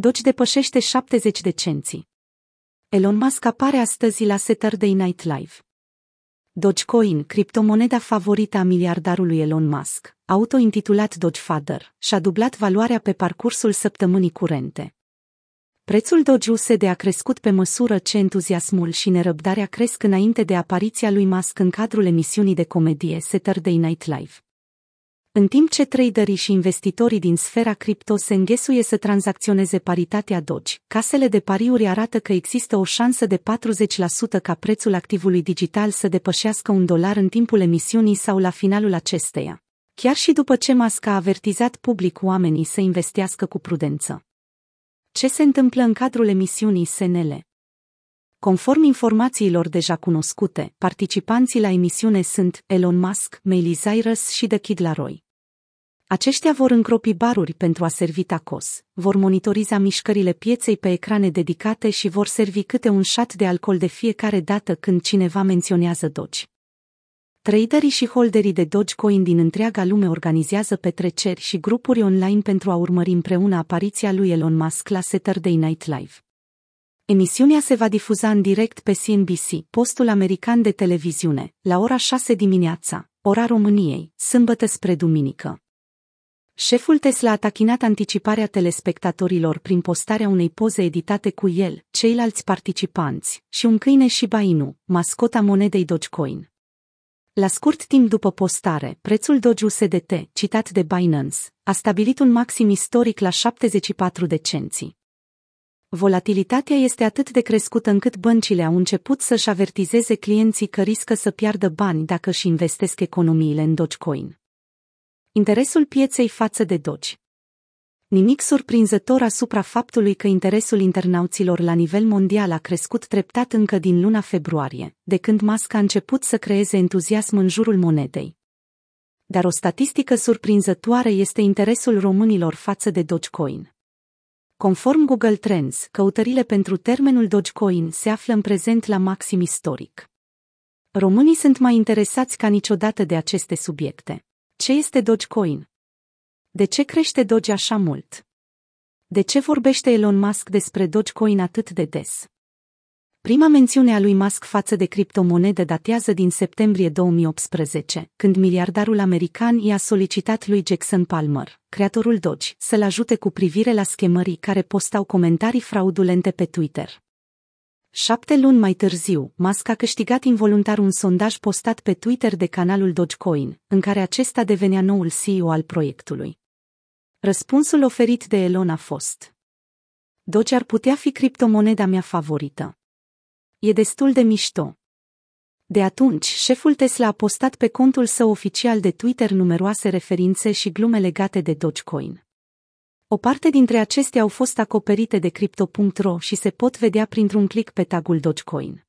Doge depășește 70 de cenți. Elon Musk apare astăzi la Saturday Night Live. Dogecoin, criptomoneda favorită a miliardarului Elon Musk, auto-intitulat Dogefather, și-a dublat valoarea pe parcursul săptămânii curente. Prețul Doge USD a crescut pe măsură ce entuziasmul și nerăbdarea cresc înainte de apariția lui Musk în cadrul emisiunii de comedie Saturday Night Live. În timp ce traderii și investitorii din sfera cripto se înghesuie să tranzacționeze paritatea Doge, casele de pariuri arată că există o șansă de 40% ca prețul activului digital să depășească un dolar în timpul emisiunii sau la finalul acesteia. Chiar și după ce Musk a avertizat public oamenii să investească cu prudență. Ce se întâmplă în cadrul emisiunii SNL? Conform informațiilor deja cunoscute, participanții la emisiune sunt Elon Musk, Miley Cyrus și The Kid Laroi. Aceștia vor încropi baruri pentru a servi tacos, vor monitoriza mișcările pieței pe ecrane dedicate și vor servi câte un șat de alcool de fiecare dată când cineva menționează Doge. Traderii și holderii de Dogecoin din întreaga lume organizează petreceri și grupuri online pentru a urmări împreună apariția lui Elon Musk la Saturday Night Live. Emisiunea se va difuza în direct pe CNBC, postul american de televiziune, la ora 6 dimineața, ora României, sâmbătă spre duminică. Șeful Tesla a tachinat anticiparea telespectatorilor prin postarea unei poze editate cu el, ceilalți participanți, și un câine Shiba Inu, mascota monedei Dogecoin. La scurt timp după postare, prețul Doge USDT, citat de Binance, a stabilit un maxim istoric la 74 de cenți. Volatilitatea este atât de crescută încât băncile au început să-și avertizeze clienții că riscă să piardă bani dacă își investesc economiile în Dogecoin. Interesul pieței față de Doge Nimic surprinzător asupra faptului că interesul internauților la nivel mondial a crescut treptat încă din luna februarie, de când Musk a început să creeze entuziasm în jurul monedei. Dar o statistică surprinzătoare este interesul românilor față de Dogecoin. Conform Google Trends, căutările pentru termenul Dogecoin se află în prezent la maxim istoric. Românii sunt mai interesați ca niciodată de aceste subiecte. Ce este Dogecoin? De ce crește Doge așa mult? De ce vorbește Elon Musk despre Dogecoin atât de des? Prima mențiune a lui Musk față de criptomonede datează din septembrie 2018, când miliardarul american i-a solicitat lui Jackson Palmer, creatorul Doge, să-l ajute cu privire la schemării care postau comentarii fraudulente pe Twitter. Șapte luni mai târziu, Musk a câștigat involuntar un sondaj postat pe Twitter de canalul Dogecoin, în care acesta devenea noul CEO al proiectului. Răspunsul oferit de Elon a fost Doge ar putea fi criptomoneda mea favorită. E destul de mișto. De atunci, șeful Tesla a postat pe contul său oficial de Twitter numeroase referințe și glume legate de Dogecoin. O parte dintre acestea au fost acoperite de Crypto.ro și se pot vedea printr-un click pe tagul Dogecoin.